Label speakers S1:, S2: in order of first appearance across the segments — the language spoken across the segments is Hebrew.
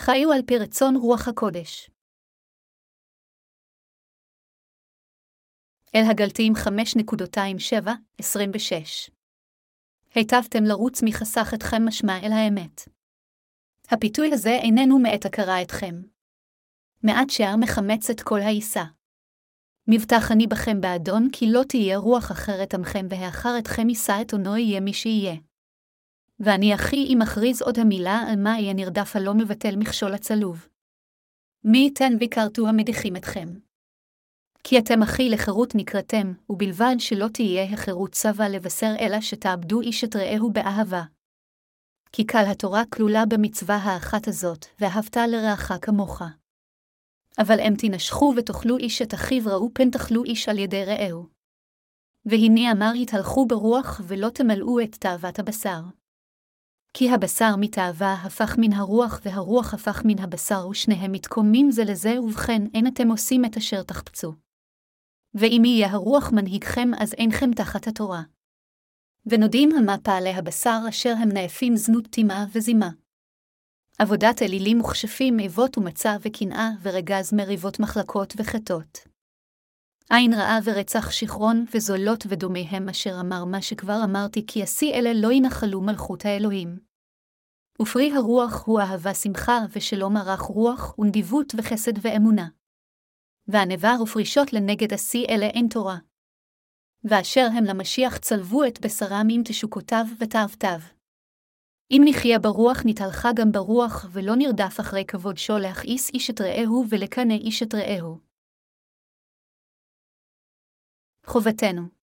S1: חיו על פי רצון רוח הקודש. אל הגלתיים 5.27-26 היטבתם לרוץ מחסך אתכם משמע אל האמת. הפיתוי הזה איננו מאת הכרה אתכם. מעט שער מחמץ את כל העיסה. מבטח אני בכם באדון, כי לא תהיה רוח אחרת עמכם, והאחר אתכם יישא את עונו יהיה מי שיהיה. ואני אחי אם אכריז עוד המילה על מה יהיה נרדף הלא מבטל מכשול הצלוב. מי ייתן ויכרתו המדיחים אתכם. כי אתם אחי לחירות נקראתם, ובלבד שלא תהיה החירות צבא לבשר אלא שתאבדו איש את רעהו באהבה. כי קל התורה כלולה במצווה האחת הזאת, ואהבת לרעך כמוך. אבל אם תנשכו ותאכלו איש את אחיו ראו פן תאכלו איש על ידי רעהו. והנה אמר התהלכו ברוח ולא תמלאו את תאוות הבשר. כי הבשר מתאווה הפך מן הרוח והרוח הפך מן הבשר ושניהם מתקוממים זה לזה ובכן אין אתם עושים את אשר תחפצו. ואם יהיה הרוח מנהיגכם אז אינכם תחת התורה. ונודים המה פעלי הבשר אשר הם נאפים זנות טמאה וזימה. עבודת אלילים וכשפים, איבות ומצה וקנאה, ורגז מריבות מחלקות וחטאות. עין רעה ורצח שכרון, וזולות ודומיהם אשר אמר מה שכבר אמרתי, כי השיא אלה לא ינחלו מלכות האלוהים. ופרי הרוח הוא אהבה שמחה, ושלום ערך רוח, ונדיבות וחסד ואמונה. וענבה ופרישות לנגד השיא אלה אין תורה. ואשר הם למשיח צלבו את בשרם עם תשוקותיו ותאוותיו. אם נחיה ברוח נתהלכה גם ברוח, ולא נרדף אחרי כבוד שו להכעיס איש את רעהו ולקנא איש את רעהו. חובתנו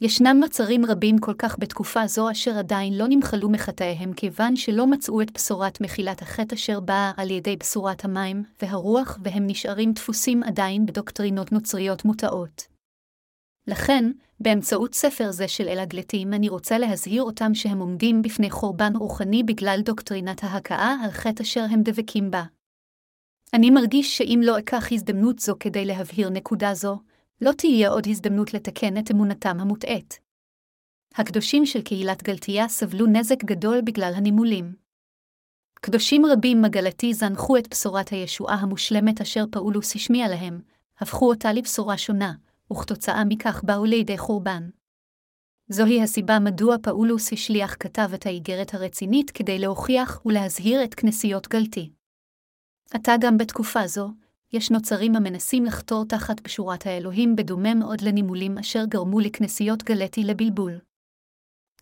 S1: ישנם מצרים רבים כל כך בתקופה זו אשר עדיין לא נמחלו מחטאיהם כיוון שלא מצאו את בשורת מחילת החטא אשר באה על ידי בשורת המים והרוח והם נשארים דפוסים עדיין בדוקטרינות נוצריות מוטעות. לכן, באמצעות ספר זה של אל הגלתים אני רוצה להזהיר אותם שהם עומדים בפני חורבן רוחני בגלל דוקטרינת ההכאה על חטא אשר הם דבקים בה. אני מרגיש שאם לא אקח הזדמנות זו כדי להבהיר נקודה זו, לא תהיה עוד הזדמנות לתקן את אמונתם המוטעית. הקדושים של קהילת גלתיה סבלו נזק גדול בגלל הנימולים. קדושים רבים מגלתי זנחו את בשורת הישועה המושלמת אשר פאולוס השמיע להם, הפכו אותה לבשורה שונה, וכתוצאה מכך באו לידי חורבן. זוהי הסיבה מדוע פאולוס השליח כתב את האיגרת הרצינית כדי להוכיח ולהזהיר את כנסיות גלתי. עתה גם בתקופה זו, יש נוצרים המנסים לחתור תחת בשורת האלוהים בדומה מאוד לנימולים אשר גרמו לכנסיות גלתי לבלבול.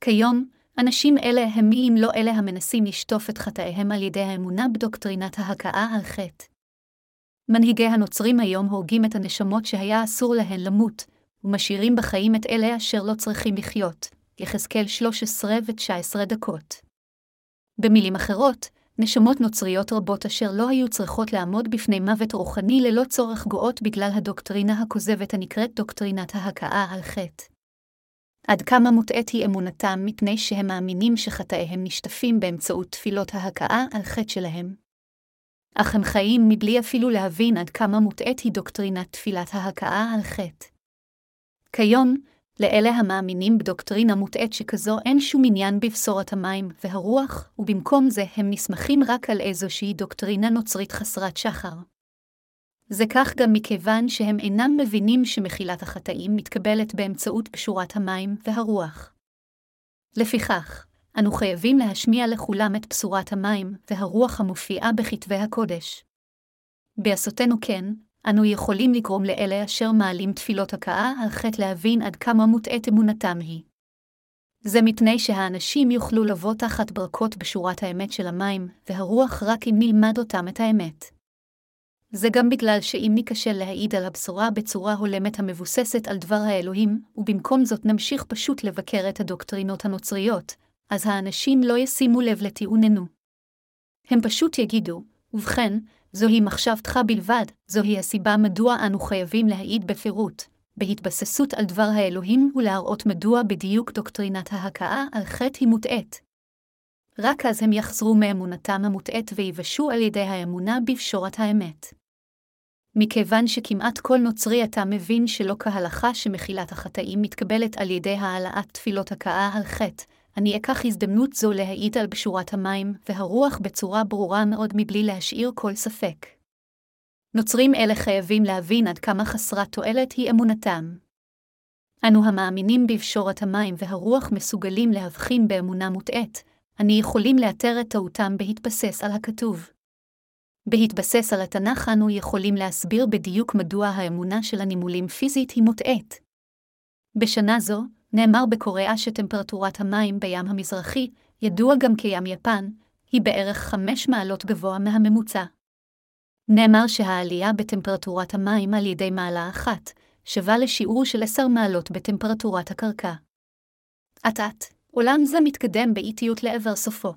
S1: כיום, אנשים אלה הם מי אם לא אלה המנסים לשטוף את חטאיהם על ידי האמונה בדוקטרינת ההכאה על חטא. מנהיגי הנוצרים היום הורגים את הנשמות שהיה אסור להן למות, ומשאירים בחיים את אלה אשר לא צריכים לחיות, יחזקאל 13 ו-19 דקות. במילים אחרות, נשמות נוצריות רבות אשר לא היו צריכות לעמוד בפני מוות רוחני ללא צורך גואות בגלל הדוקטרינה הכוזבת הנקראת דוקטרינת ההכאה על חטא. עד כמה מוטעית היא אמונתם מפני שהם מאמינים שחטאיהם נשטפים באמצעות תפילות ההכאה על חטא שלהם. אך הם חיים מבלי אפילו להבין עד כמה מוטעית היא דוקטרינת תפילת ההכאה על חטא. כיום, לאלה המאמינים בדוקטרינה מוטעית שכזו אין שום עניין בבשורת המים והרוח, ובמקום זה הם נסמכים רק על איזושהי דוקטרינה נוצרית חסרת שחר. זה כך גם מכיוון שהם אינם מבינים שמחילת החטאים מתקבלת באמצעות בשורת המים והרוח. לפיכך, אנו חייבים להשמיע לכולם את בשורת המים והרוח המופיעה בכתבי הקודש. בעשותנו כן, אנו יכולים לגרום לאלה אשר מעלים תפילות הכאה על חטא להבין עד כמה מוטעית אמונתם היא. זה מפני שהאנשים יוכלו לבוא תחת ברכות בשורת האמת של המים, והרוח רק אם נלמד אותם את האמת. זה גם בגלל שאם ניכשל להעיד על הבשורה בצורה הולמת המבוססת על דבר האלוהים, ובמקום זאת נמשיך פשוט לבקר את הדוקטרינות הנוצריות, אז האנשים לא ישימו לב לטיעוננו. הם פשוט יגידו, ובכן, זוהי מחשבתך בלבד, זוהי הסיבה מדוע אנו חייבים להעיד בפירוט, בהתבססות על דבר האלוהים ולהראות מדוע בדיוק דוקטרינת ההכאה על חטא היא מוטעית. רק אז הם יחזרו מאמונתם המוטעית ויבשו על ידי האמונה בפשורת האמת. מכיוון שכמעט כל נוצרי אתה מבין שלא כהלכה שמחילת החטאים מתקבלת על ידי העלאת תפילות הכאה על חטא, אני אקח הזדמנות זו להעיד על בשורת המים והרוח בצורה ברורה מאוד מבלי להשאיר כל ספק. נוצרים אלה חייבים להבין עד כמה חסרת תועלת היא אמונתם. אנו המאמינים בבשורת המים והרוח מסוגלים להבחין באמונה מוטעית, אני יכולים לאתר את טעותם בהתבסס על הכתוב. בהתבסס על התנ"ך אנו יכולים להסביר בדיוק מדוע האמונה של הנימולים פיזית היא מוטעית. בשנה זו, נאמר בקוריאה שטמפרטורת המים בים המזרחי, ידוע גם כים יפן, היא בערך חמש מעלות גבוה מהממוצע. נאמר שהעלייה בטמפרטורת המים על ידי מעלה אחת, שווה לשיעור של עשר מעלות בטמפרטורת הקרקע. אט-אט, עולם זה מתקדם באיטיות לעבר סופו.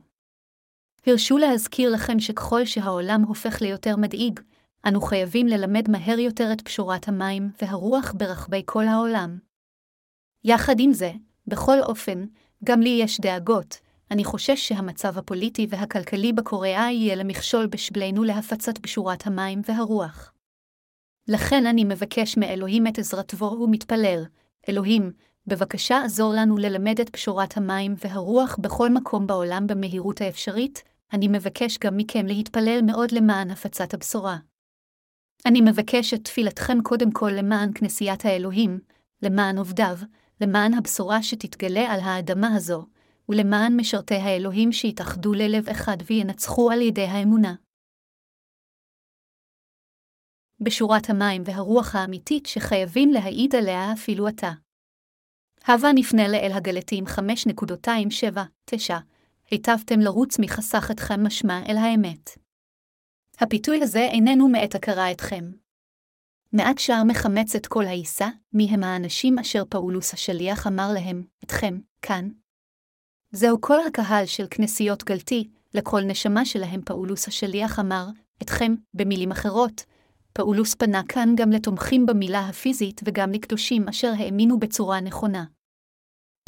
S1: הרשו להזכיר לכם שככל שהעולם הופך ליותר מדאיג, אנו חייבים ללמד מהר יותר את פשורת המים והרוח ברחבי כל העולם. יחד עם זה, בכל אופן, גם לי יש דאגות, אני חושש שהמצב הפוליטי והכלכלי בקוריאה יהיה למכשול בשבילנו להפצת בשורת המים והרוח. לכן אני מבקש מאלוהים את עזרתו ומתפלל, אלוהים, בבקשה עזור לנו ללמד את פשורת המים והרוח בכל מקום בעולם במהירות האפשרית, אני מבקש גם מכם להתפלל מאוד למען הפצת הבשורה. אני מבקש את תפילתכם קודם כל למען כנסיית האלוהים, למען עובדיו, למען הבשורה שתתגלה על האדמה הזו, ולמען משרתי האלוהים שיתאחדו ללב אחד וינצחו על ידי האמונה. בשורת המים והרוח האמיתית שחייבים להעיד עליה אפילו עתה. הווה נפנה לאל הגלתים 5.279, היטבתם לרוץ מחסך אתכם משמע אל האמת. הפיתוי הזה איננו מאת הכרה אתכם. מעט שער מחמץ את כל העיסה, מי הם האנשים אשר פאולוס השליח אמר להם, אתכם, כאן. זהו כל הקהל של כנסיות גלתי, לכל נשמה שלהם פאולוס השליח אמר, אתכם, במילים אחרות, פאולוס פנה כאן גם לתומכים במילה הפיזית וגם לקדושים אשר האמינו בצורה נכונה.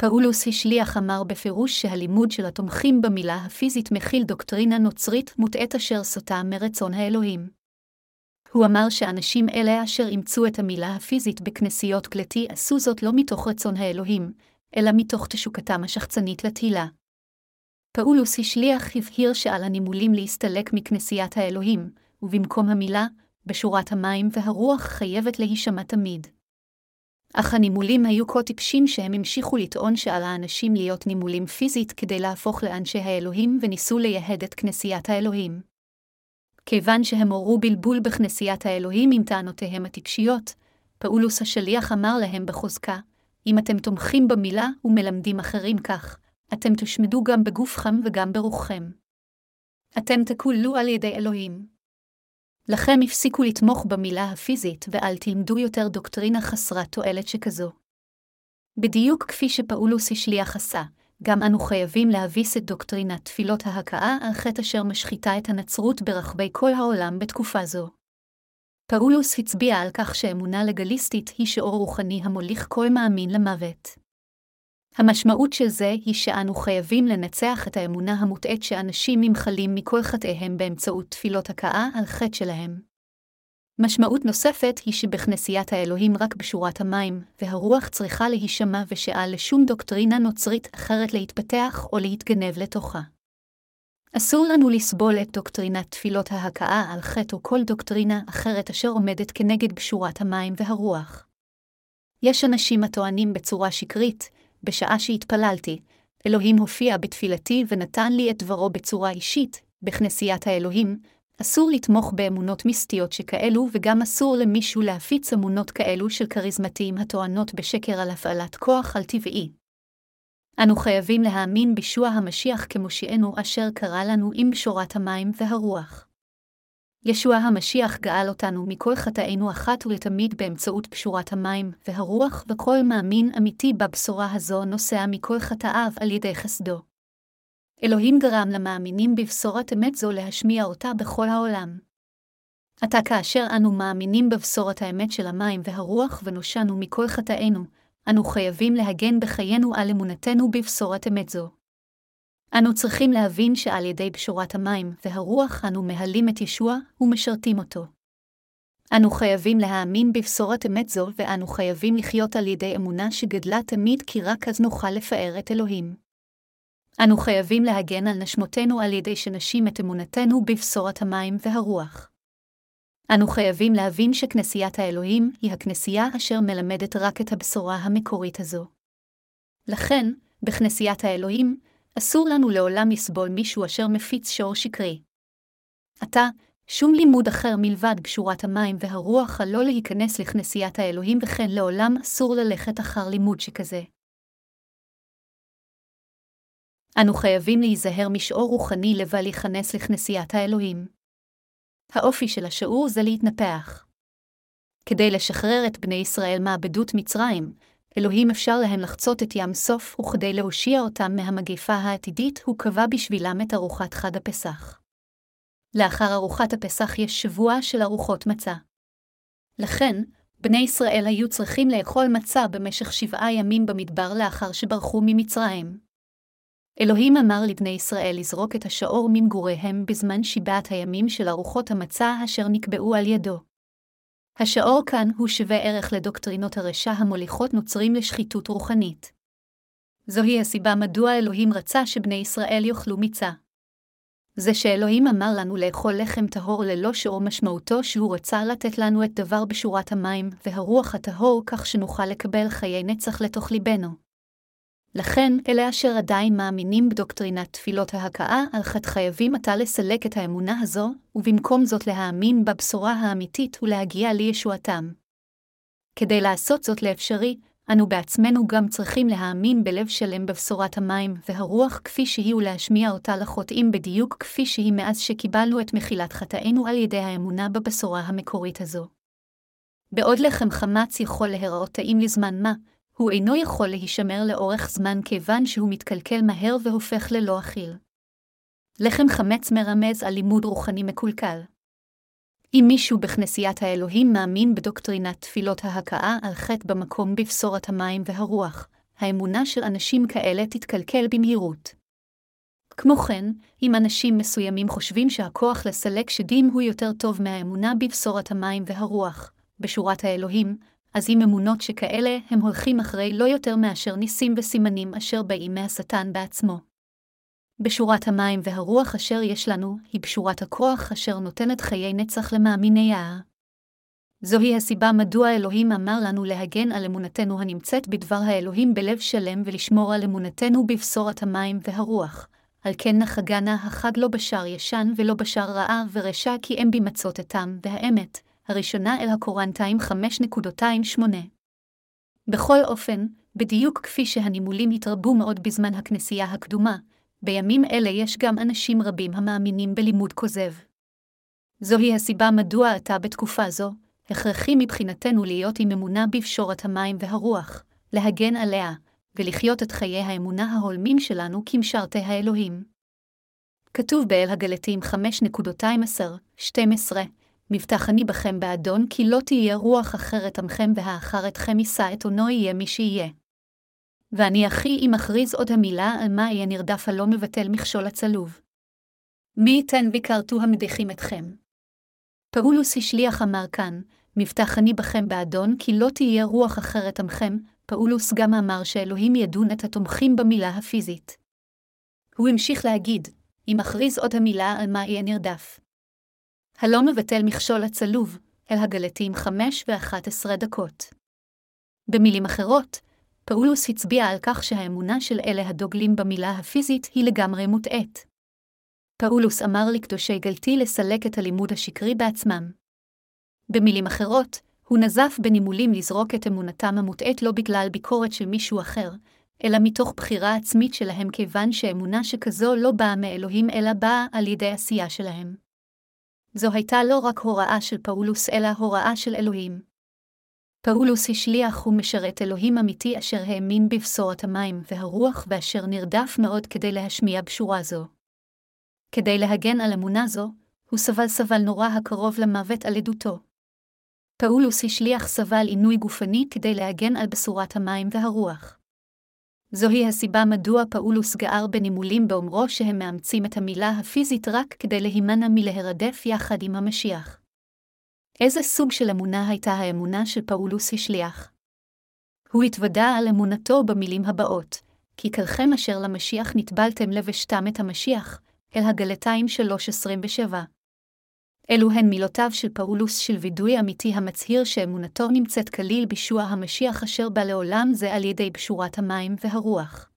S1: פאולוס השליח אמר בפירוש שהלימוד של התומכים במילה הפיזית מכיל דוקטרינה נוצרית מוטעית אשר סוטה מרצון האלוהים. הוא אמר שאנשים אלה אשר אימצו את המילה הפיזית בכנסיות גלתי עשו זאת לא מתוך רצון האלוהים, אלא מתוך תשוקתם השחצנית לתהילה. פאולוס השליח הבהיר שעל הנימולים להסתלק מכנסיית האלוהים, ובמקום המילה, בשורת המים והרוח חייבת להישמע תמיד. אך הנימולים היו כה טיפשים שהם המשיכו לטעון שעל האנשים להיות נימולים פיזית כדי להפוך לאנשי האלוהים וניסו לייהד את כנסיית האלוהים. כיוון שהם הורו בלבול בכנסיית האלוהים עם טענותיהם הטיפשיות, פאולוס השליח אמר להם בחוזקה, אם אתם תומכים במילה ומלמדים אחרים כך, אתם תושמדו גם בגופכם וגם ברוחכם. אתם תקולו על ידי אלוהים. לכם הפסיקו לתמוך במילה הפיזית ואל תלמדו יותר דוקטרינה חסרת תועלת שכזו. בדיוק כפי שפאולוס השליח עשה, גם אנו חייבים להביס את דוקטרינת תפילות ההכאה על חטא אשר משחיתה את הנצרות ברחבי כל העולם בתקופה זו. פאולוס הצביע על כך שאמונה לגליסטית היא שאור רוחני המוליך כל מאמין למוות. המשמעות של זה היא שאנו חייבים לנצח את האמונה המוטעית שאנשים נמחלים מכל חטאיהם באמצעות תפילות הכאה על חטא שלהם. משמעות נוספת היא שבכנסיית האלוהים רק בשורת המים, והרוח צריכה להישמע ושאל לשום דוקטרינה נוצרית אחרת להתפתח או להתגנב לתוכה. אסור לנו לסבול את דוקטרינת תפילות ההכאה על חטא או כל דוקטרינה אחרת אשר עומדת כנגד בשורת המים והרוח. יש אנשים הטוענים בצורה שקרית, בשעה שהתפללתי, אלוהים הופיע בתפילתי ונתן לי את דברו בצורה אישית, בכנסיית האלוהים, אסור לתמוך באמונות מיסטיות שכאלו, וגם אסור למישהו להפיץ אמונות כאלו של כריזמטיים הטוענות בשקר על הפעלת כוח על טבעי. אנו חייבים להאמין בישוע המשיח כמושיענו אשר קרא לנו עם בשורת המים והרוח. ישוע המשיח גאל אותנו מכל חטאינו אחת ולתמיד באמצעות פשורת המים והרוח, וכל מאמין אמיתי בבשורה הזו נוסע מכל חטאיו על ידי חסדו. אלוהים גרם למאמינים בבשורת אמת זו להשמיע אותה בכל העולם. עתה כאשר אנו מאמינים בבשורת האמת של המים והרוח ונושענו מכל חטאינו, אנו חייבים להגן בחיינו על אמונתנו בבשורת אמת זו. אנו צריכים להבין שעל ידי בשורת המים והרוח אנו מהלים את ישוע ומשרתים אותו. אנו חייבים להאמין בבשורת אמת זו, ואנו חייבים לחיות על ידי אמונה שגדלה תמיד כי רק אז נוכל לפאר את אלוהים. אנו חייבים להגן על נשמותינו על ידי שנשים את אמונתנו בבשורת המים והרוח. אנו חייבים להבין שכנסיית האלוהים היא הכנסייה אשר מלמדת רק את הבשורה המקורית הזו. לכן, בכנסיית האלוהים, אסור לנו לעולם לסבול מישהו אשר מפיץ שור שקרי. עתה, שום לימוד אחר מלבד גשורת המים והרוח עלול להיכנס לכנסיית האלוהים וכן לעולם אסור ללכת אחר לימוד שכזה. אנו חייבים להיזהר משאור רוחני לבל ייכנס לכנסיית האלוהים. האופי של השיעור זה להתנפח. כדי לשחרר את בני ישראל מעבדות מצרים, אלוהים אפשר להם לחצות את ים סוף, וכדי להושיע אותם מהמגיפה העתידית, הוא קבע בשבילם את ארוחת חג הפסח. לאחר ארוחת הפסח יש שבוע של ארוחות מצה. לכן, בני ישראל היו צריכים לאכול מצה במשך שבעה ימים במדבר לאחר שברחו ממצרים. אלוהים אמר לבני ישראל לזרוק את השאור ממגוריהם בזמן שבעת הימים של ארוחות המצה אשר נקבעו על ידו. השאור כאן הוא שווה ערך לדוקטרינות הרשע המוליכות נוצרים לשחיתות רוחנית. זוהי הסיבה מדוע אלוהים רצה שבני ישראל יאכלו מיצה. זה שאלוהים אמר לנו לאכול לחם טהור ללא שאור משמעותו שהוא רצה לתת לנו את דבר בשורת המים והרוח הטהור כך שנוכל לקבל חיי נצח לתוך ליבנו. לכן, אלה אשר עדיין מאמינים בדוקטרינת תפילות ההכאה, על חטא חייבים עתה לסלק את האמונה הזו, ובמקום זאת להאמין בבשורה האמיתית ולהגיע לישועתם. כדי לעשות זאת לאפשרי, אנו בעצמנו גם צריכים להאמין בלב שלם בבשורת המים והרוח כפי שהיא ולהשמיע אותה לחוטאים בדיוק כפי שהיא מאז שקיבלנו את מחילת חטאינו על ידי האמונה בבשורה המקורית הזו. בעוד לחם חמץ יכול להיראות טעים לזמן מה, הוא אינו יכול להישמר לאורך זמן כיוון שהוא מתקלקל מהר והופך ללא אכיל. לחם חמץ מרמז על לימוד רוחני מקולקל. אם מישהו בכנסיית האלוהים מאמין בדוקטרינת תפילות ההכאה על חטא במקום בבשורת המים והרוח, האמונה של אנשים כאלה תתקלקל במהירות. כמו כן, אם אנשים מסוימים חושבים שהכוח לסלק שדים הוא יותר טוב מהאמונה בבשורת המים והרוח, בשורת האלוהים, אז עם אמונות שכאלה, הם הולכים אחרי לא יותר מאשר ניסים וסימנים אשר באים מהשטן בעצמו. בשורת המים והרוח אשר יש לנו, היא בשורת הכוח אשר נותנת חיי נצח למאמיני ה... זוהי הסיבה מדוע אלוהים אמר לנו להגן על אמונתנו הנמצאת בדבר האלוהים בלב שלם ולשמור על אמונתנו בבשורת המים והרוח. על כן נחגנה החג לא בשער ישן ולא בשער רעה ורשע כי הם בי מצות התם והאמת, הראשונה אל הקורנטיים 5.28. בכל אופן, בדיוק כפי שהנימולים התרבו מאוד בזמן הכנסייה הקדומה, בימים אלה יש גם אנשים רבים המאמינים בלימוד כוזב. זוהי הסיבה מדוע עתה בתקופה זו, הכרחי מבחינתנו להיות עם אמונה בפשורת המים והרוח, להגן עליה, ולחיות את חיי האמונה ההולמים שלנו כמשרתי האלוהים. כתוב באל הגלתים 5.12, מבטח אני בכם באדון, כי לא תהיה רוח אחרת עמכם והאחר אתכם יישא את עונו יהיה מי שיהיה. ואני אחי אם אכריז עוד המילה על מה יהיה נרדף הלא מבטל מכשול הצלוב. מי ייתן וכרתו המדיחים אתכם. פאולוס השליח אמר כאן, מבטח אני בכם באדון, כי לא תהיה רוח אחרת עמכם, פאולוס גם אמר שאלוהים ידון את התומכים במילה הפיזית. הוא המשיך להגיד, אם אכריז עוד המילה על מה יהיה נרדף. הלא מבטל מכשול הצלוב, אל חמש ואחת עשרה דקות. במילים אחרות, פאולוס הצביע על כך שהאמונה של אלה הדוגלים במילה הפיזית היא לגמרי מוטעית. פאולוס אמר לקדושי גלתי לסלק את הלימוד השקרי בעצמם. במילים אחרות, הוא נזף בנימולים לזרוק את אמונתם המוטעית לא בגלל ביקורת של מישהו אחר, אלא מתוך בחירה עצמית שלהם כיוון שאמונה שכזו לא באה מאלוהים אלא באה על ידי עשייה שלהם. זו הייתה לא רק הוראה של פאולוס, אלא הוראה של אלוהים. פאולוס השליח ומשרת אלוהים אמיתי אשר האמין בבשורת המים והרוח ואשר נרדף מאוד כדי להשמיע בשורה זו. כדי להגן על אמונה זו, הוא סבל סבל נורא הקרוב למוות על עדותו. פאולוס השליח סבל עינוי גופני כדי להגן על בשורת המים והרוח. זוהי הסיבה מדוע פאולוס גער בנימולים באומרו שהם מאמצים את המילה הפיזית רק כדי להימנע מלהרדף יחד עם המשיח. איזה סוג של אמונה הייתה האמונה של פאולוס השליח? הוא התוודה על אמונתו במילים הבאות, כי כלכם אשר למשיח נטבלתם לבשתם את המשיח, אל הגלתיים 3.27. אלו הן מילותיו של פאולוס של וידוי אמיתי המצהיר שאמונתו נמצאת כליל בישוע המשיח אשר בא לעולם זה על ידי בשורת המים והרוח.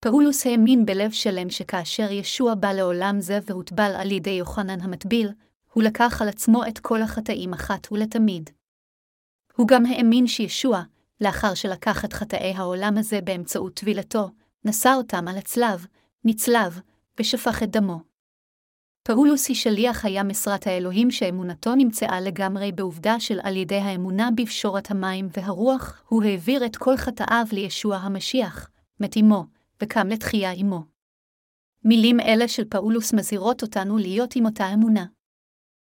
S1: פאולוס האמין בלב שלם שכאשר ישוע בא לעולם זה והוטבל על ידי יוחנן המטביל, הוא לקח על עצמו את כל החטאים אחת ולתמיד. הוא גם האמין שישוע, לאחר שלקח את חטאי העולם הזה באמצעות טבילתו, נשא אותם על הצלב, נצלב, ושפך את דמו. פאולוס היא שליח היה משרת האלוהים שאמונתו נמצאה לגמרי בעובדה של על ידי האמונה בפשורת המים והרוח, הוא העביר את כל חטאיו לישוע המשיח, מת עמו, וקם לתחייה עמו. מילים אלה של פאולוס מזהירות אותנו להיות עם אותה אמונה.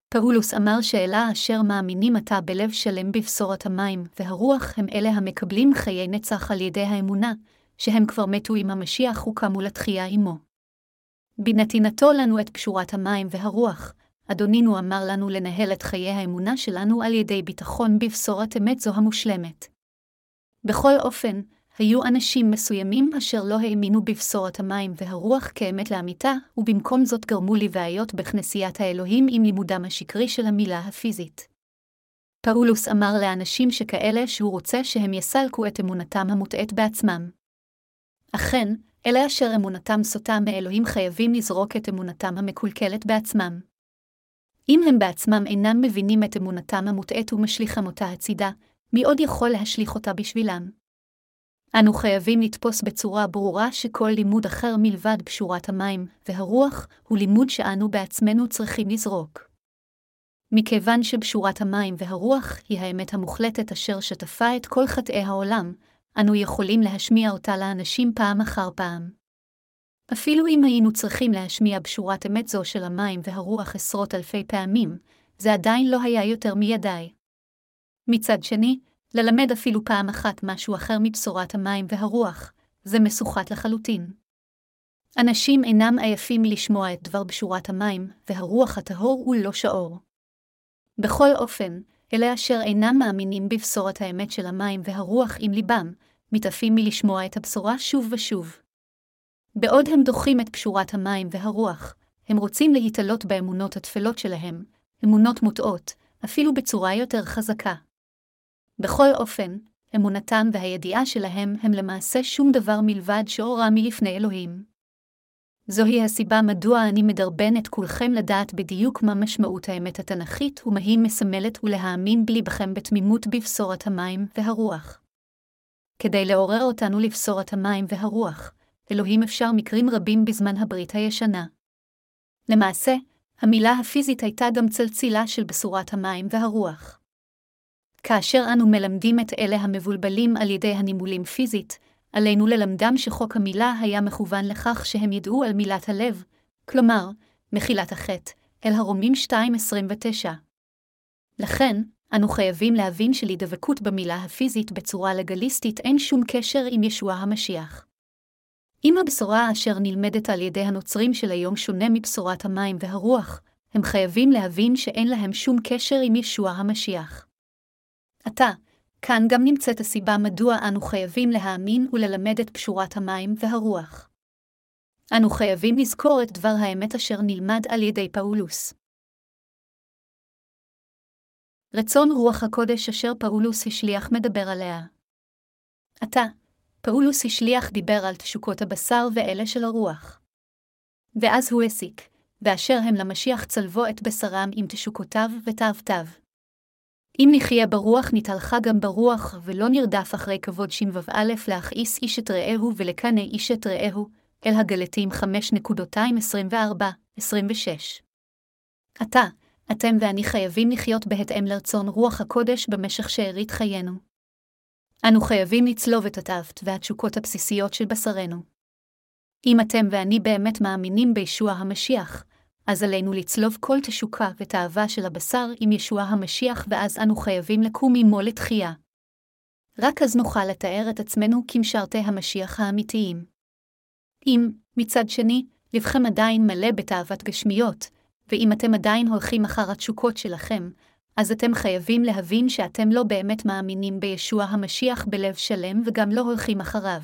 S1: פאולוס אמר שאלה אשר מאמינים עתה בלב שלם בבשורת המים והרוח הם אלה המקבלים חיי נצח על ידי האמונה, שהם כבר מתו עם המשיח וקמו לתחייה עמו. בנתינתו לנו את פשורת המים והרוח, אדונינו אמר לנו לנהל את חיי האמונה שלנו על ידי ביטחון בבשורת אמת זו המושלמת. בכל אופן, היו אנשים מסוימים אשר לא האמינו בבשורת המים והרוח כאמת לאמיתה, ובמקום זאת גרמו לבעיות בכנסיית האלוהים עם לימודם השקרי של המילה הפיזית. פאולוס אמר לאנשים שכאלה שהוא רוצה שהם יסלקו את אמונתם המוטעית בעצמם. אכן, אלה אשר אמונתם סוטה מאלוהים חייבים לזרוק את אמונתם המקולקלת בעצמם. אם הם בעצמם אינם מבינים את אמונתם המוטעית ומשליכם אותה הצידה, מי עוד יכול להשליך אותה בשבילם? אנו חייבים לתפוס בצורה ברורה שכל לימוד אחר מלבד פשורת המים והרוח הוא לימוד שאנו בעצמנו צריכים לזרוק. מכיוון שבשורת המים והרוח היא האמת המוחלטת אשר שטפה את כל חטאי העולם, אנו יכולים להשמיע אותה לאנשים פעם אחר פעם. אפילו אם היינו צריכים להשמיע בשורת אמת זו של המים והרוח עשרות אלפי פעמים, זה עדיין לא היה יותר מידי. מצד שני, ללמד אפילו פעם אחת משהו אחר מבשורת המים והרוח, זה מסוחט לחלוטין. אנשים אינם עייפים מלשמוע את דבר בשורת המים, והרוח הטהור הוא לא שעור. בכל אופן, אלה אשר אינם מאמינים בבשורת האמת של המים והרוח עם ליבם, מתעפים מלשמוע את הבשורה שוב ושוב. בעוד הם דוחים את פשורת המים והרוח, הם רוצים להתעלות באמונות הטפלות שלהם, אמונות מוטעות, אפילו בצורה יותר חזקה. בכל אופן, אמונתם והידיעה שלהם הם למעשה שום דבר מלבד שאורה מלפני אלוהים. זוהי הסיבה מדוע אני מדרבן את כולכם לדעת בדיוק מה משמעות האמת התנ"כית ומה היא מסמלת ולהאמין בליבכם בתמימות בבשורת המים והרוח. כדי לעורר אותנו לבשורת המים והרוח, אלוהים אפשר מקרים רבים בזמן הברית הישנה. למעשה, המילה הפיזית הייתה גם צלצילה של בשורת המים והרוח. כאשר אנו מלמדים את אלה המבולבלים על ידי הנימולים פיזית, עלינו ללמדם שחוק המילה היה מכוון לכך שהם ידעו על מילת הלב, כלומר, מחילת החטא, אל הרומים 2.29. לכן, אנו חייבים להבין שלהידבקות במילה הפיזית בצורה לגליסטית אין שום קשר עם ישוע המשיח. אם הבשורה אשר נלמדת על ידי הנוצרים של היום שונה מבשורת המים והרוח, הם חייבים להבין שאין להם שום קשר עם ישוע המשיח. עתה, כאן גם נמצאת הסיבה מדוע אנו חייבים להאמין וללמד את פשורת המים והרוח. אנו חייבים לזכור את דבר האמת אשר נלמד על ידי פאולוס. רצון רוח הקודש אשר פאולוס השליח מדבר עליה. עתה, פאולוס השליח דיבר על תשוקות הבשר ואלה של הרוח. ואז הוא הסיק, ואשר הם למשיח צלבו את בשרם עם תשוקותיו ותאוותיו. אם נחיה ברוח נתהלכה גם ברוח, ולא נרדף אחרי כבוד ש"א להכעיס איש את רעהו ולקנא איש את רעהו, אל הגלתים 5.224-26. עתה, אתם ואני חייבים לחיות בהתאם לרצון רוח הקודש במשך שארית חיינו. אנו חייבים לצלוב את התאוות והתשוקות הבסיסיות של בשרנו. אם אתם ואני באמת מאמינים בישוע המשיח, אז עלינו לצלוב כל תשוקה ותאווה של הבשר עם ישוע המשיח, ואז אנו חייבים לקום עמו לתחייה. רק אז נוכל לתאר את עצמנו כמשרתי המשיח האמיתיים. אם, מצד שני, לבכם עדיין מלא בתאוות גשמיות, ואם אתם עדיין הולכים אחר התשוקות שלכם, אז אתם חייבים להבין שאתם לא באמת מאמינים בישוע המשיח בלב שלם וגם לא הולכים אחריו.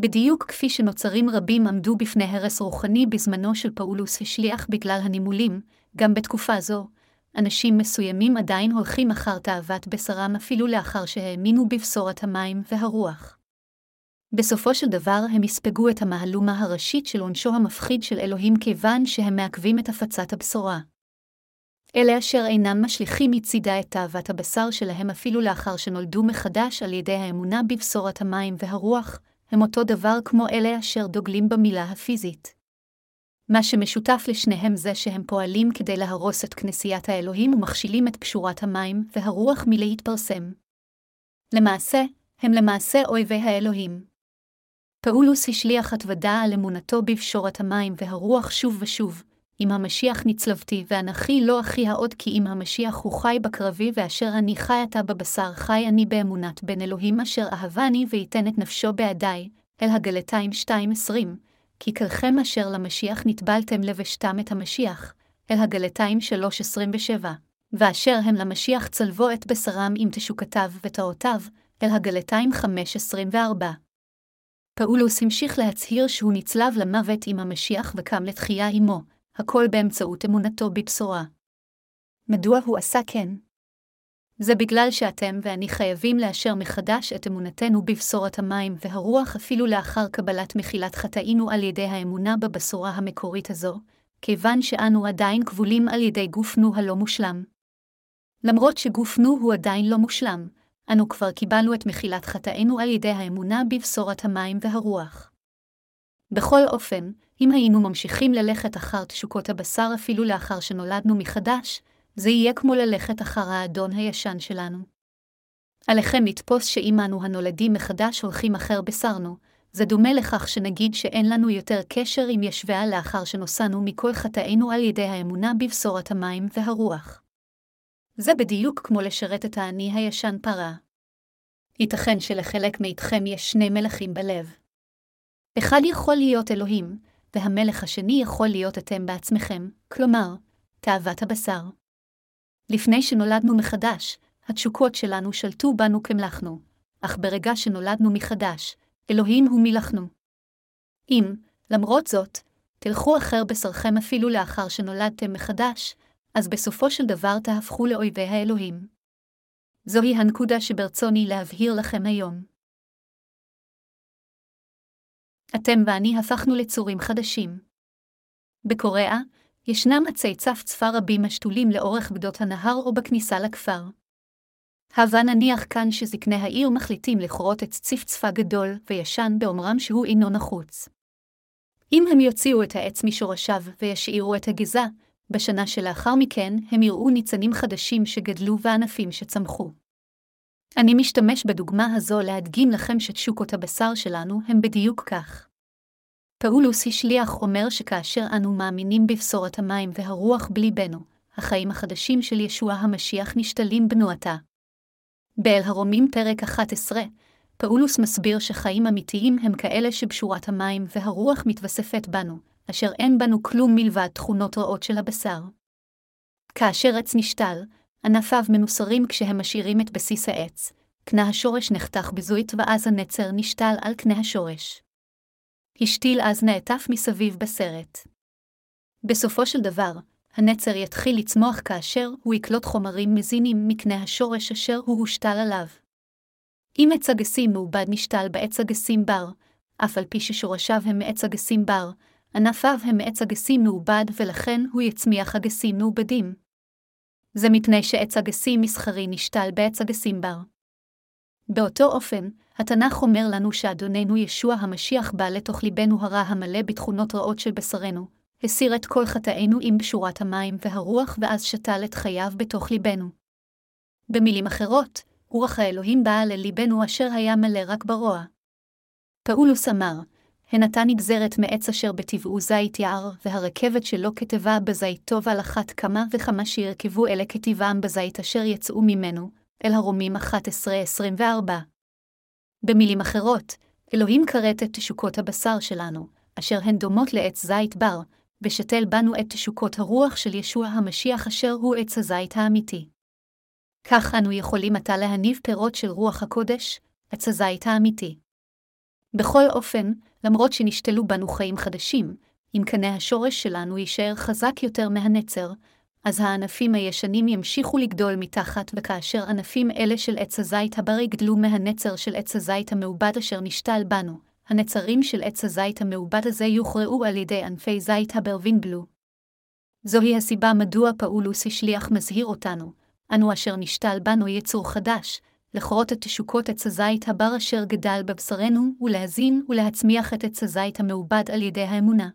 S1: בדיוק כפי שנוצרים רבים עמדו בפני הרס רוחני בזמנו של פאולוס השליח בגלל הנימולים, גם בתקופה זו, אנשים מסוימים עדיין הולכים אחר תאוות בשרם אפילו לאחר שהאמינו בבשורת המים והרוח. בסופו של דבר הם יספגו את המהלומה הראשית של עונשו המפחיד של אלוהים כיוון שהם מעכבים את הפצת הבשורה. אלה אשר אינם משליכים מצידה את תאוות הבשר שלהם אפילו לאחר שנולדו מחדש על ידי האמונה בבשורת המים והרוח, הם אותו דבר כמו אלה אשר דוגלים במילה הפיזית. מה שמשותף לשניהם זה שהם פועלים כדי להרוס את כנסיית האלוהים ומכשילים את פשורת המים והרוח מלהתפרסם. למעשה, הם למעשה אויבי האלוהים. פאולוס השליח התוודה על אמונתו בפשורת המים והרוח שוב ושוב, אם המשיח נצלבתי, ואנכי לא אחי העוד כי אם המשיח הוא חי בקרבי, ואשר אני חי עתה בבשר, חי אני באמונת בן אלוהים אשר אהבני ויתן את נפשו בעדי, אל הגלתיים 2.20, כי כלכם אשר למשיח נטבלתם לבשתם את המשיח, אל הגלתיים 3.27, ואשר הם למשיח צלבו את בשרם עם תשוקתיו ותאותיו, אל הגלתיים 5.24. פאולוס המשיך להצהיר שהוא נצלב למוות עם המשיח וקם לתחייה עמו, הכל באמצעות אמונתו בבשורה. מדוע הוא עשה כן? זה בגלל שאתם ואני חייבים לאשר מחדש את אמונתנו בבשורת המים והרוח אפילו לאחר קבלת מחילת חטאינו על ידי האמונה בבשורה המקורית הזו, כיוון שאנו עדיין כבולים על ידי גופנו הלא מושלם. למרות שגופנו הוא עדיין לא מושלם, אנו כבר קיבלנו את מחילת חטאינו על ידי האמונה בבשורת המים והרוח. בכל אופן, אם היינו ממשיכים ללכת אחר תשוקות הבשר אפילו לאחר שנולדנו מחדש, זה יהיה כמו ללכת אחר האדון הישן שלנו. עליכם לתפוס שאם אנו הנולדים מחדש הולכים אחר בשרנו, זה דומה לכך שנגיד שאין לנו יותר קשר עם ישביה לאחר שנוסענו מכל חטאינו על ידי האמונה בבשורת המים והרוח. זה בדיוק כמו לשרת את האני הישן פרה. ייתכן שלחלק מאיתכם יש שני מלכים בלב. אחד יכול להיות אלוהים, והמלך השני יכול להיות אתם בעצמכם, כלומר, תאוות הבשר. לפני שנולדנו מחדש, התשוקות שלנו שלטו בנו כמלכנו, אך ברגע שנולדנו מחדש, אלוהים הוא מלכנו. אם, למרות זאת, תלכו אחר בשרכם אפילו לאחר שנולדתם מחדש, אז בסופו של דבר תהפכו לאויבי האלוהים. זוהי הנקודה שברצוני להבהיר לכם היום. אתם ואני הפכנו לצורים חדשים. בקוריאה, ישנם עצי צפצפה רבים השתולים לאורך גדות הנהר או בכניסה לכפר. הבה נניח כאן שזקני העיר מחליטים לכרות עץ צפצפה גדול וישן באומרם שהוא אינו נחוץ. אם הם יוציאו את העץ משורשיו וישאירו את הגזה, בשנה שלאחר מכן הם יראו ניצנים חדשים שגדלו וענפים שצמחו. אני משתמש בדוגמה הזו להדגים לכם שתשוקות הבשר שלנו הם בדיוק כך. פאולוס השליח אומר שכאשר אנו מאמינים בבשורת המים והרוח בליבנו, החיים החדשים של ישוע המשיח נשתלים בנועתה. באל הרומים פרק 11, פאולוס מסביר שחיים אמיתיים הם כאלה שבשורת המים והרוח מתווספת בנו, אשר אין בנו כלום מלבד תכונות רעות של הבשר. כאשר עץ נשתל, ענפיו מנוסרים כשהם משאירים את בסיס העץ, קנה השורש נחתך בזוית ואז הנצר נשתל על קנה השורש. השתיל אז נעטף מסביב בסרט. בסופו של דבר, הנצר יתחיל לצמוח כאשר הוא יקלוט חומרים מזינים מקנה השורש אשר הוא הושתל עליו. אם עץ אגסים מעובד נשתל בעץ אגסים בר, אף על פי ששורשיו הם מעץ אגסים בר, ענפיו הם מעץ אגסים מעובד ולכן הוא יצמיח אגסים מעובדים. זה מפני שעץ אגסים מסחרי נשתל בעץ אגסים בר. באותו אופן, התנ"ך אומר לנו שאדוננו ישוע המשיח בא לתוך ליבנו הרע המלא בתכונות רעות של בשרנו, הסיר את כל חטאינו עם בשורת המים והרוח ואז שתל את חייו בתוך ליבנו. במילים אחרות, רוח האלוהים באה לליבנו אשר היה מלא רק ברוע. פאולוס אמר, הן עתה נגזרת מעץ אשר בטבעו זית יער, והרכבת שלו כתבה בזית טוב על אחת כמה וכמה שירכבו אלה כטבעם בזית אשר יצאו ממנו, אל הרומים 11-24. במילים אחרות, אלוהים כרת את תשוקות הבשר שלנו, אשר הן דומות לעץ זית בר, ושתל בנו את תשוקות הרוח של ישוע המשיח אשר הוא עץ הזית האמיתי. כך אנו יכולים עתה להניב פירות של רוח הקודש, עץ הזית האמיתי. בכל אופן, למרות שנשתלו בנו חיים חדשים, אם קנה השורש שלנו יישאר חזק יותר מהנצר, אז הענפים הישנים ימשיכו לגדול מתחת, וכאשר ענפים אלה של עץ הזית הבריא גדלו מהנצר של עץ הזית המעובד אשר נשתל בנו, הנצרים של עץ הזית המעובד הזה יוכרעו על ידי ענפי זית הברווין בלו. זוהי הסיבה מדוע פאולוס השליח מזהיר אותנו, אנו אשר נשתל בנו יצור חדש, לכרות את תשוקות עץ הזית הבר אשר גדל בבשרנו, ולהזין ולהצמיח את עץ הזית המעובד על ידי האמונה.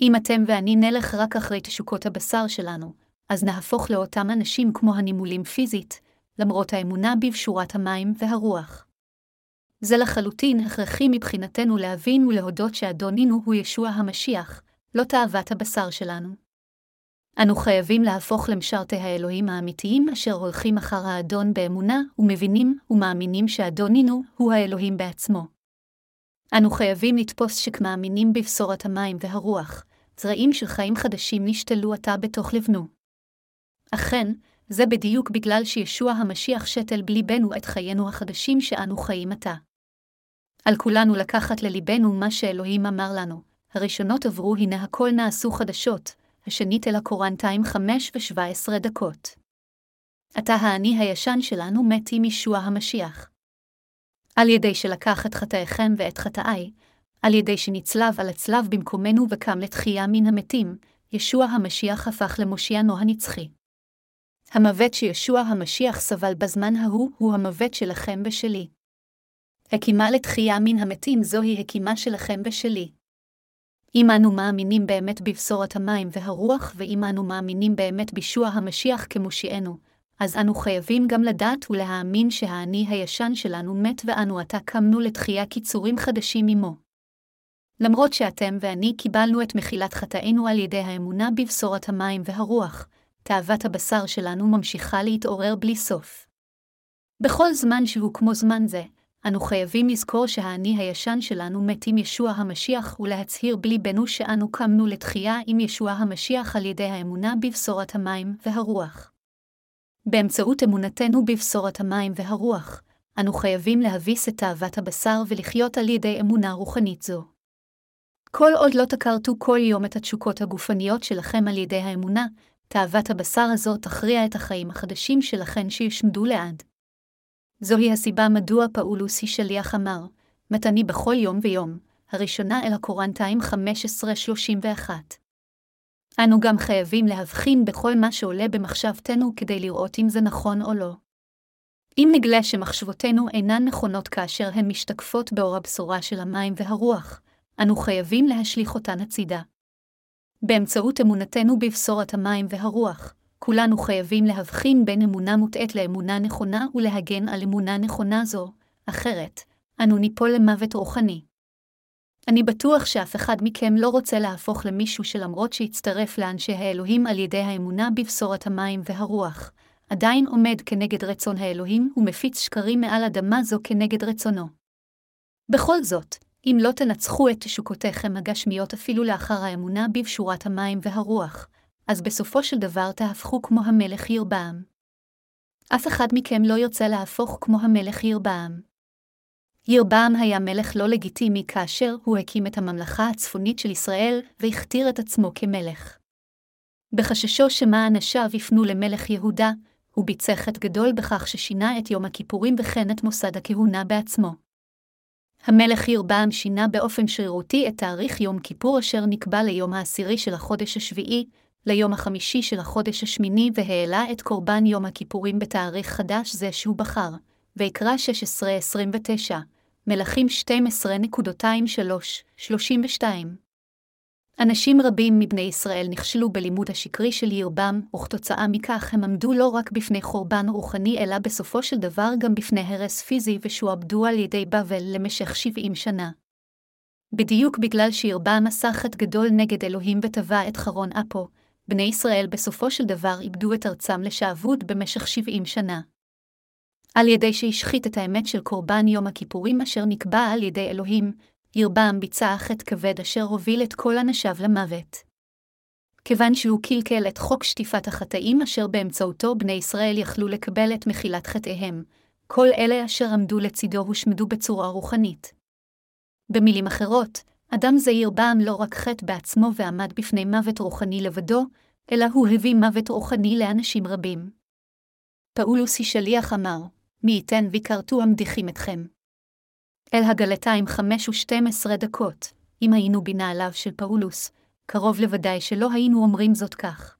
S1: אם אתם ואני נלך רק אחרי תשוקות הבשר שלנו, אז נהפוך לאותם אנשים כמו הנימולים פיזית, למרות האמונה בבשורת המים והרוח. זה לחלוטין הכרחי מבחינתנו להבין ולהודות שאדונינו הוא ישוע המשיח, לא תאוות הבשר שלנו. אנו חייבים להפוך למשרתי האלוהים האמיתיים אשר הולכים אחר האדון באמונה, ומבינים ומאמינים שאדונינו הוא האלוהים בעצמו. אנו חייבים לתפוס שכמאמינים בבשורת המים והרוח, זרעים של חיים חדשים נשתלו עתה בתוך לבנו. אכן, זה בדיוק בגלל שישוע המשיח שתל בליבנו את חיינו החדשים שאנו חיים עתה. על כולנו לקחת לליבנו מה שאלוהים אמר לנו, הראשונות עברו הנה הכל נעשו חדשות, השנית אל הקורנטיים חמש ושבע עשרה דקות. עתה האני הישן שלנו מת עם ישוע המשיח. על ידי שלקח את חטאיכם ואת חטאיי, על ידי שנצלב על הצלב במקומנו וקם לתחייה מן המתים, ישוע המשיח הפך למושיענו הנצחי. המוות שישוע המשיח סבל בזמן ההוא, הוא המוות שלכם ושלי. הקימה לתחייה מן המתים זוהי הקימה שלכם ושלי. אם אנו מאמינים באמת בבשורת המים והרוח, ואם אנו מאמינים באמת בישוע המשיח כמושיענו, אז אנו חייבים גם לדעת ולהאמין שהאני הישן שלנו מת ואנו עתה קמנו לתחייה קיצורים חדשים עמו. למרות שאתם ואני קיבלנו את מחילת חטאינו על ידי האמונה בבשורת המים והרוח, תאוות הבשר שלנו ממשיכה להתעורר בלי סוף. בכל זמן שהוא כמו זמן זה, אנו חייבים לזכור שהאני הישן שלנו מת עם ישוע המשיח ולהצהיר בליבנו שאנו קמנו לתחייה עם ישוע המשיח על ידי האמונה בבשורת המים והרוח. באמצעות אמונתנו בבשורת המים והרוח, אנו חייבים להביס את תאוות הבשר ולחיות על ידי אמונה רוחנית זו. כל עוד לא תכרתו כל יום את התשוקות הגופניות שלכם על ידי האמונה, תאוות הבשר הזו תכריע את החיים החדשים שלכם שיושמדו לעד. זוהי הסיבה מדוע פאולוס שליח אמר, מתני בכל יום ויום, הראשונה אל הקורנטיים 15-31. אנו גם חייבים להבחין בכל מה שעולה במחשבתנו כדי לראות אם זה נכון או לא. אם נגלה שמחשבותינו אינן נכונות כאשר הן משתקפות באור הבשורה של המים והרוח, אנו חייבים להשליך אותן הצידה. באמצעות אמונתנו בבשורת המים והרוח, כולנו חייבים להבחין בין אמונה מוטעית לאמונה נכונה ולהגן על אמונה נכונה זו, אחרת, אנו ניפול למוות רוחני. אני בטוח שאף אחד מכם לא רוצה להפוך למישהו שלמרות שהצטרף לאנשי האלוהים על ידי האמונה בבשורת המים והרוח, עדיין עומד כנגד רצון האלוהים ומפיץ שקרים מעל אדמה זו כנגד רצונו. בכל זאת, אם לא תנצחו את תשוקותיכם הגשמיות אפילו לאחר האמונה בבשורת המים והרוח, אז בסופו של דבר תהפכו כמו המלך ירבעם. אף אחד מכם לא ירצה להפוך כמו המלך ירבעם. ירבעם היה מלך לא לגיטימי כאשר הוא הקים את הממלכה הצפונית של ישראל והכתיר את עצמו כמלך. בחששו שמא אנשיו יפנו למלך יהודה, הוא ביצע חטא גדול בכך ששינה את יום הכיפורים וכן את מוסד הכהונה בעצמו. המלך ירבעם שינה באופן שרירותי את תאריך יום כיפור אשר נקבע ליום העשירי של החודש השביעי, ליום החמישי של החודש השמיני והעלה את קורבן יום הכיפורים בתאריך חדש זה שהוא בחר, ויקרא 16-29, מלכים 12.23-32. אנשים רבים מבני ישראל נכשלו בלימוד השקרי של ירבם, וכתוצאה מכך הם עמדו לא רק בפני חורבן רוחני, אלא בסופו של דבר גם בפני הרס פיזי ושועבדו על ידי בבל למשך 70 שנה. בדיוק בגלל שירבם עשה חטא גדול נגד אלוהים וטבע את חרון אפו, בני ישראל בסופו של דבר איבדו את ארצם לשעבוד במשך 70 שנה. על ידי שהשחית את האמת של קורבן יום הכיפורים אשר נקבע על ידי אלוהים, ירבעם ביצע חטא כבד אשר הוביל את כל אנשיו למוות. כיוון שהוא קלקל את חוק שטיפת החטאים אשר באמצעותו בני ישראל יכלו לקבל את מחילת חטאיהם, כל אלה אשר עמדו לצידו הושמדו בצורה רוחנית. במילים אחרות, אדם זעיר בעם לא רק חטא בעצמו ועמד בפני מוות רוחני לבדו, אלא הוא הביא מוות רוחני לאנשים רבים. פאולוס שליח אמר, מי ייתן וכרתו המדיחים אתכם. אל הגלתיים חמש ושתים עשרה דקות, אם היינו בנעליו של פאולוס, קרוב לוודאי שלא היינו אומרים זאת כך.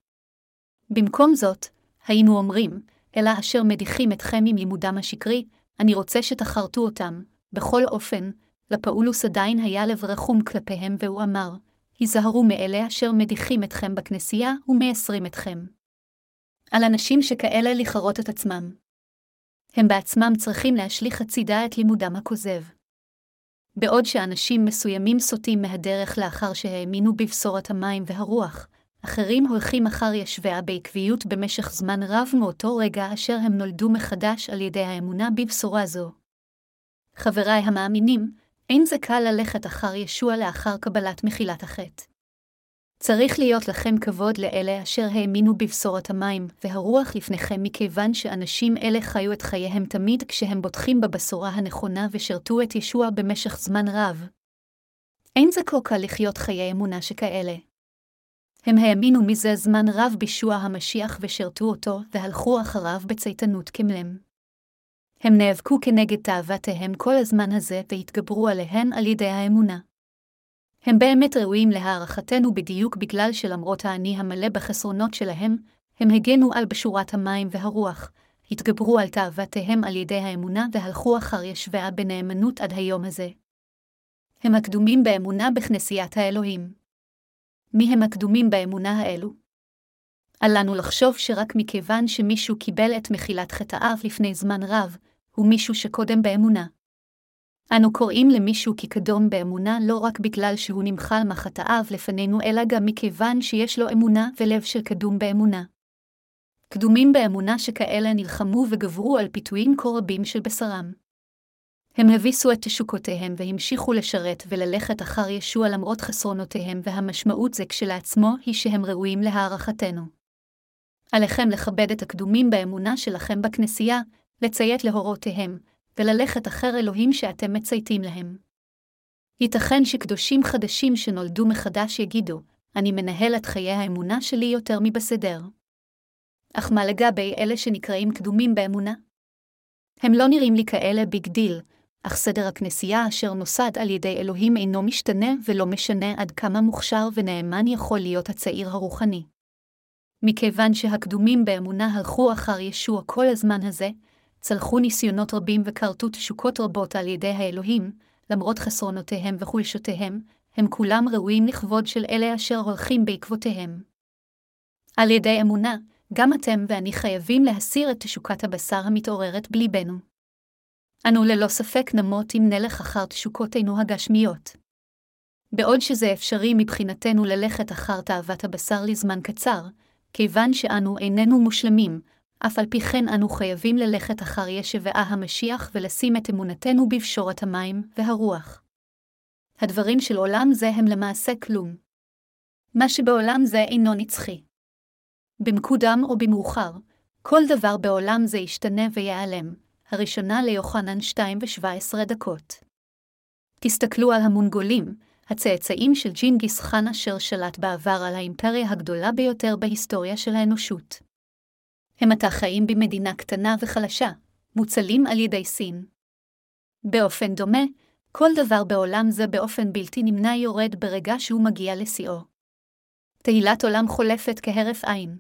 S1: במקום זאת, היינו אומרים, אלא אשר מדיחים אתכם עם לימודם השקרי, אני רוצה שתחרטו אותם, בכל אופן, לפאולוס עדיין היה לב רחום כלפיהם, והוא אמר, היזהרו מאלה אשר מדיחים אתכם בכנסייה ומייסרים אתכם. על אנשים שכאלה לכרות את עצמם. הם בעצמם צריכים להשליך הצידה את לימודם הכוזב. בעוד שאנשים מסוימים סוטים מהדרך לאחר שהאמינו בבשורת המים והרוח, אחרים הולכים אחר ישביה בעקביות במשך זמן רב מאותו רגע אשר הם נולדו מחדש על ידי האמונה בבשורה זו. חבריי המאמינים, אין זה קל ללכת אחר ישוע לאחר קבלת מחילת החטא. צריך להיות לכם כבוד לאלה אשר האמינו בבשורת המים והרוח לפניכם מכיוון שאנשים אלה חיו את חייהם תמיד כשהם בוטחים בבשורה הנכונה ושרתו את ישוע במשך זמן רב. אין זה כה קל לחיות חיי אמונה שכאלה. הם האמינו מזה זמן רב בישוע המשיח ושרתו אותו, והלכו אחריו בצייתנות כמלם. הם נאבקו כנגד תאוותיהם כל הזמן הזה והתגברו עליהן על ידי האמונה. הם באמת ראויים להערכתנו בדיוק בגלל שלמרות האני המלא בחסרונות שלהם, הם הגנו על בשורת המים והרוח, התגברו על תאוותיהם על ידי האמונה והלכו אחר ישביה בנאמנות עד היום הזה. הם הקדומים באמונה בכנסיית האלוהים. מי הם הקדומים באמונה האלו? אל לנו לחשוב שרק מכיוון שמישהו קיבל את מחילת חטאיו לפני זמן רב, הוא מישהו שקודם באמונה. אנו קוראים למישהו כקדום באמונה לא רק בגלל שהוא נמחל מחטאיו לפנינו, אלא גם מכיוון שיש לו אמונה ולב של קדום באמונה. קדומים באמונה שכאלה נלחמו וגברו על פיתויים כה רבים של בשרם. הם הביסו את תשוקותיהם והמשיכו לשרת וללכת אחר ישוע למרות חסרונותיהם, והמשמעות זה כשלעצמו היא שהם ראויים להערכתנו. עליכם לכבד את הקדומים באמונה שלכם בכנסייה, לציית להורותיהם, וללכת אחר אלוהים שאתם מצייתים להם. ייתכן שקדושים חדשים שנולדו מחדש יגידו, אני מנהל את חיי האמונה שלי יותר מבסדר. אך מה לגבי אלה שנקראים קדומים באמונה? הם לא נראים לי כאלה big deal, אך סדר הכנסייה אשר נוסד על ידי אלוהים אינו משתנה ולא משנה עד כמה מוכשר ונאמן יכול להיות הצעיר הרוחני. מכיוון שהקדומים באמונה הלכו אחר ישוע כל הזמן הזה, צלחו ניסיונות רבים וכרתו תשוקות רבות על ידי האלוהים, למרות חסרונותיהם וחולשותיהם, הם כולם ראויים לכבוד של אלה אשר הולכים בעקבותיהם. על ידי אמונה, גם אתם ואני חייבים להסיר את תשוקת הבשר המתעוררת בליבנו. אנו ללא ספק נמות אם נלך אחר תשוקותינו הגשמיות. בעוד שזה אפשרי מבחינתנו ללכת אחר תאוות הבשר לזמן קצר, כיוון שאנו איננו מושלמים, אף על פי כן אנו חייבים ללכת אחר ישבעה המשיח ולשים את אמונתנו בפשורת המים והרוח. הדברים של עולם זה הם למעשה כלום. מה שבעולם זה אינו נצחי. במקודם או במאוחר, כל דבר בעולם זה ישתנה וייעלם, הראשונה ליוחנן 2 ו-17 דקות. תסתכלו על המונגולים, הצאצאים של ג'ינגיס חאן אשר שלט בעבר על האימפריה הגדולה ביותר בהיסטוריה של האנושות. הם עתה חיים במדינה קטנה וחלשה, מוצלים על ידי סין. באופן דומה, כל דבר בעולם זה באופן בלתי נמנע יורד ברגע שהוא מגיע לשיאו. תהילת עולם חולפת כהרף עין.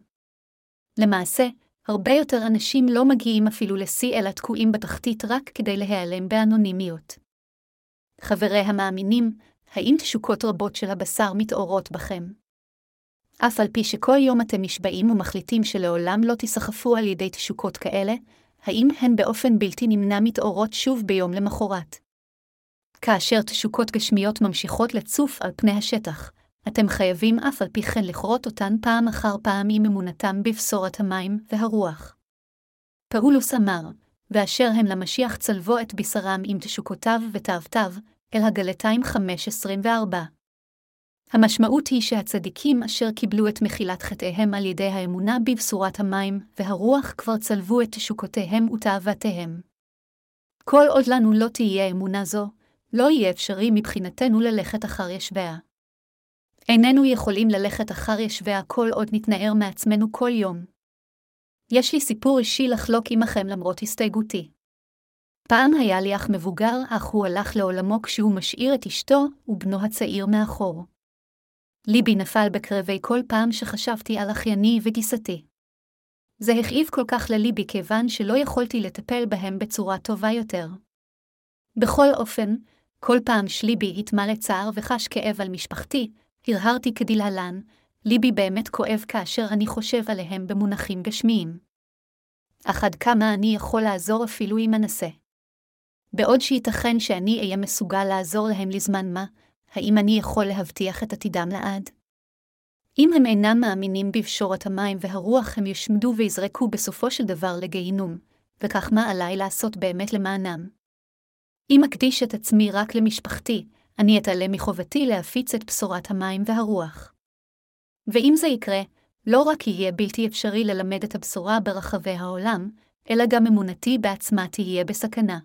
S1: למעשה, הרבה יותר אנשים לא מגיעים אפילו לשיא אלא תקועים בתחתית רק כדי להיעלם באנונימיות. חברי המאמינים, האם תשוקות רבות של הבשר מתעוררות בכם? אף על פי שכל יום אתם נשבעים ומחליטים שלעולם לא תיסחפו על ידי תשוקות כאלה, האם הן באופן בלתי נמנע מתעוררות שוב ביום למחרת? כאשר תשוקות גשמיות ממשיכות לצוף על פני השטח, אתם חייבים אף על פי כן לכרות אותן פעם אחר פעם עם אמונתם בבשורת המים והרוח. פאולוס אמר, ואשר הם למשיח צלבו את בשרם עם תשוקותיו ותאוותיו, אל הגלתיים 5.24. המשמעות היא שהצדיקים אשר קיבלו את מחילת חטאיהם על ידי האמונה בבשורת המים והרוח כבר צלבו את תשוקותיהם ותאוותיהם. כל עוד לנו לא תהיה אמונה זו, לא יהיה אפשרי מבחינתנו ללכת אחר ישביה. איננו יכולים ללכת אחר ישביה כל עוד נתנער מעצמנו כל יום. יש לי סיפור אישי לחלוק עמכם למרות הסתייגותי. פעם היה לי אח מבוגר, אך הוא הלך לעולמו כשהוא משאיר את אשתו ובנו הצעיר מאחור. ליבי נפל בקרבי כל פעם שחשבתי על אחייני וגיסתי. זה הכאיב כל כך לליבי כיוון שלא יכולתי לטפל בהם בצורה טובה יותר. בכל אופן, כל פעם שליבי התמלא צער וחש כאב על משפחתי, הרהרתי כדלהלן, ליבי באמת כואב כאשר אני חושב עליהם במונחים גשמיים. אך עד כמה אני יכול לעזור אפילו אם אנסה. בעוד שייתכן שאני אהיה מסוגל לעזור להם לזמן מה, האם אני יכול להבטיח את עתידם לעד? אם הם אינם מאמינים בפשורת המים והרוח, הם יושמדו ויזרקו בסופו של דבר לגיהינום, וכך מה עליי לעשות באמת למענם? אם אקדיש את עצמי רק למשפחתי, אני אתעלה מחובתי להפיץ את בשורת המים והרוח. ואם זה יקרה, לא רק יהיה בלתי אפשרי ללמד את הבשורה ברחבי העולם, אלא גם אמונתי בעצמה תהיה בסכנה.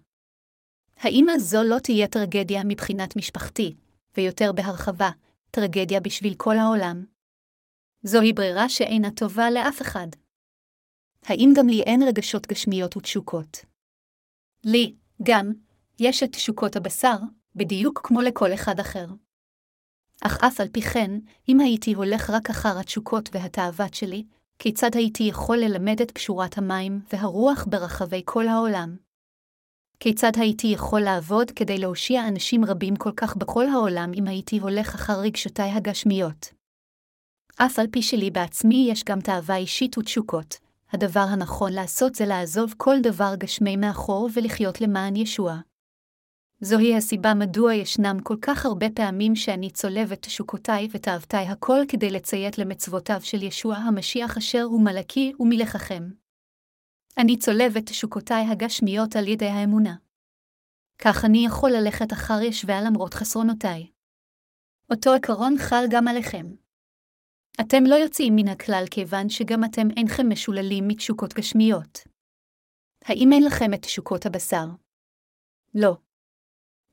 S1: האם אז זו לא תהיה טרגדיה מבחינת משפחתי, ויותר בהרחבה, טרגדיה בשביל כל העולם? זוהי ברירה שאינה טובה לאף אחד. האם גם לי אין רגשות גשמיות ותשוקות? לי, גם, יש את תשוקות הבשר, בדיוק כמו לכל אחד אחר. אך אף על פי כן, אם הייתי הולך רק אחר התשוקות והתאוות שלי, כיצד הייתי יכול ללמד את קשורת המים והרוח ברחבי כל העולם? כיצד הייתי יכול לעבוד כדי להושיע אנשים רבים כל כך בכל העולם אם הייתי הולך אחר רגשותיי הגשמיות? אף על פי שלי בעצמי יש גם תאווה אישית ותשוקות, הדבר הנכון לעשות זה לעזוב כל דבר גשמי מאחור ולחיות למען ישוע. זוהי הסיבה מדוע ישנם כל כך הרבה פעמים שאני צולב את תשוקותיי ותאוותיי הכל כדי לציית למצוותיו של ישוע המשיח אשר הוא מלאכי ומלככם. אני צולב את תשוקותיי הגשמיות על ידי האמונה. כך אני יכול ללכת אחר ישביה למרות חסרונותיי. אותו עקרון חל גם עליכם. אתם לא יוצאים מן הכלל כיוון שגם אתם אינכם משוללים מתשוקות גשמיות. האם אין לכם את תשוקות הבשר? לא.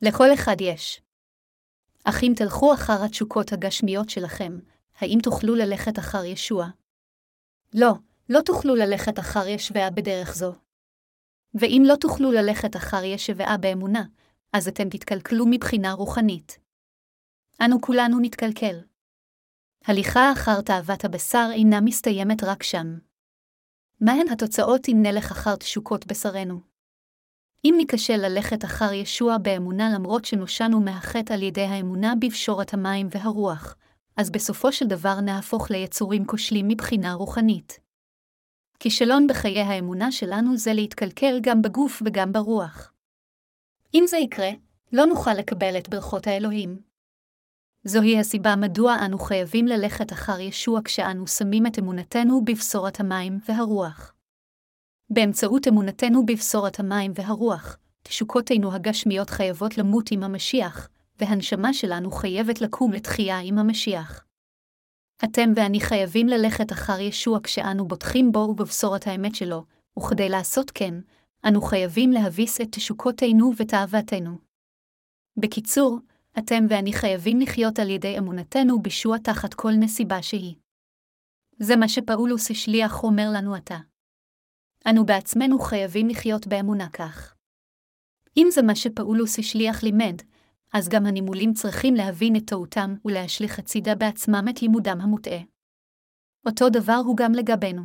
S1: לכל אחד יש. אך אם תלכו אחר התשוקות הגשמיות שלכם, האם תוכלו ללכת אחר ישוע? לא, לא תוכלו ללכת אחר ישביה בדרך זו. ואם לא תוכלו ללכת אחר ישביה באמונה, אז אתם תתקלקלו מבחינה רוחנית. אנו כולנו נתקלקל. הליכה אחר תאוות הבשר אינה מסתיימת רק שם. מהן התוצאות אם נלך אחר תשוקות בשרנו? אם ניכשל ללכת אחר ישוע באמונה למרות שנושענו מהחטא על ידי האמונה בפשורת המים והרוח, אז בסופו של דבר נהפוך ליצורים כושלים מבחינה רוחנית. כישלון בחיי האמונה שלנו זה להתקלקל גם בגוף וגם ברוח. אם זה יקרה, לא נוכל לקבל את ברכות האלוהים. זוהי הסיבה מדוע אנו חייבים ללכת אחר ישוע כשאנו שמים את אמונתנו בבשורת המים והרוח. באמצעות אמונתנו בבשורת המים והרוח, תשוקותינו הגשמיות חייבות למות עם המשיח, והנשמה שלנו חייבת לקום לתחייה עם המשיח. אתם ואני חייבים ללכת אחר ישוע כשאנו בוטחים בו ובבשורת האמת שלו, וכדי לעשות כן, אנו חייבים להביס את תשוקותינו ותאוותנו. בקיצור, אתם ואני חייבים לחיות על ידי אמונתנו בישוע תחת כל נסיבה שהיא. זה מה שפאולוס השליח אומר לנו עתה. אנו בעצמנו חייבים לחיות באמונה כך. אם זה מה שפאולוס השליח לימד, אז גם הנימולים צריכים להבין את טעותם ולהשליך הצידה בעצמם את לימודם המוטעה. אותו דבר הוא גם לגבינו.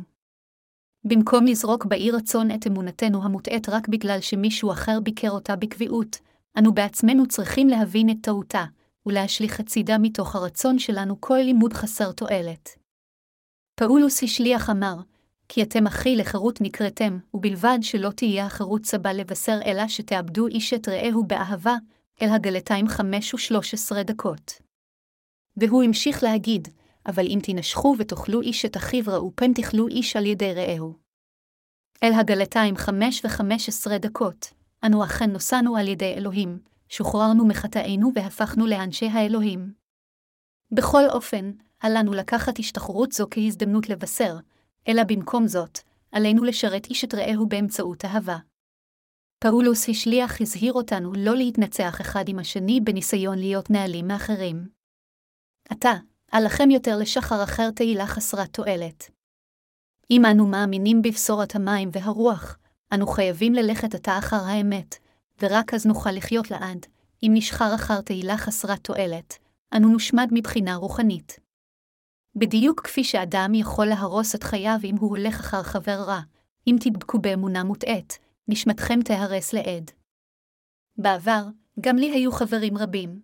S1: במקום לזרוק באי רצון את אמונתנו המוטעית רק בגלל שמישהו אחר ביקר אותה בקביעות, אנו בעצמנו צריכים להבין את טעותה, ולהשליך הצידה מתוך הרצון שלנו כל לימוד חסר תועלת. פאולוס השליח אמר, כי אתם אחי לחירות נקראתם, ובלבד שלא תהיה החירות סבא לבשר אלא שתאבדו איש את רעהו באהבה, אל הגלתיים חמש ושלוש עשרה דקות. והוא המשיך להגיד, אבל אם תנשכו ותאכלו איש את אחיו ראו פן תאכלו איש על ידי רעהו. אל הגלתיים חמש וחמש עשרה דקות, אנו אכן נוסענו על ידי אלוהים, שוחררנו מחטאינו והפכנו לאנשי האלוהים. בכל אופן, אל לנו לקחת השתחררות זו כהזדמנות לבשר, אלא במקום זאת, עלינו לשרת איש את רעהו באמצעות אהבה. פאולוס השליח הזהיר אותנו לא להתנצח אחד עם השני בניסיון להיות נהלים מאחרים. עתה, אל לכם יותר לשחר אחר תהילה חסרת תועלת. אם אנו מאמינים בבשורת המים והרוח, אנו חייבים ללכת עתה אחר האמת, ורק אז נוכל לחיות לעד, אם נשחר אחר תהילה חסרת תועלת, אנו נושמד מבחינה רוחנית. בדיוק כפי שאדם יכול להרוס את חייו אם הוא הולך אחר חבר רע, אם תדבקו באמונה מוטעית, נשמתכם תהרס לעד. בעבר, גם לי היו חברים רבים.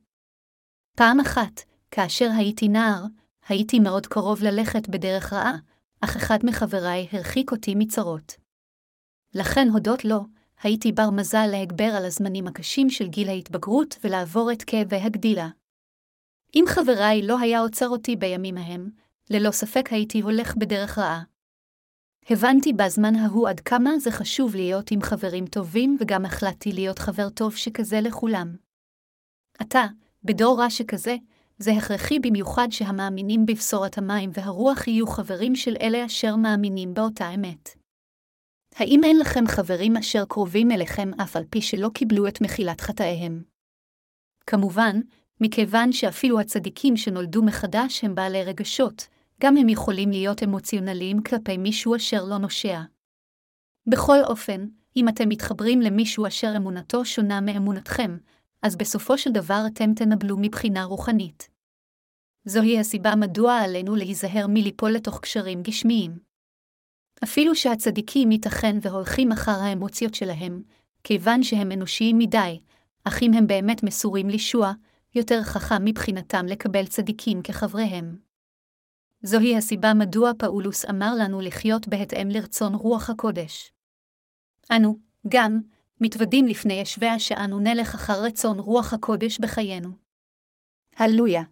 S1: פעם אחת, כאשר הייתי נער, הייתי מאוד קרוב ללכת בדרך רעה, אך אחד מחבריי הרחיק אותי מצרות. לכן הודות לו, הייתי בר מזל להגבר על הזמנים הקשים של גיל ההתבגרות ולעבור את כאבי הגדילה. אם חבריי לא היה עוצר אותי בימים ההם, ללא ספק הייתי הולך בדרך רעה. הבנתי בזמן ההוא עד כמה זה חשוב להיות עם חברים טובים, וגם החלטתי להיות חבר טוב שכזה לכולם. עתה, בדור רע שכזה, זה הכרחי במיוחד שהמאמינים בבשורת המים והרוח יהיו חברים של אלה אשר מאמינים באותה אמת. האם אין לכם חברים אשר קרובים אליכם אף על פי שלא קיבלו את מחילת חטאיהם? כמובן, מכיוון שאפילו הצדיקים שנולדו מחדש הם בעלי רגשות, גם הם יכולים להיות אמוציונליים כלפי מישהו אשר לא נושע. בכל אופן, אם אתם מתחברים למישהו אשר אמונתו שונה מאמונתכם, אז בסופו של דבר אתם תנבלו מבחינה רוחנית. זוהי הסיבה מדוע עלינו להיזהר מליפול לתוך קשרים גשמיים. אפילו שהצדיקים ייתכן והולכים אחר האמוציות שלהם, כיוון שהם אנושיים מדי, אך אם הם באמת מסורים לישוע, יותר חכם מבחינתם לקבל צדיקים כחבריהם. זוהי הסיבה מדוע פאולוס אמר לנו לחיות בהתאם לרצון רוח הקודש. אנו, גם, מתוודים לפני ישביה שאנו נלך אחר רצון רוח הקודש בחיינו. הללויה.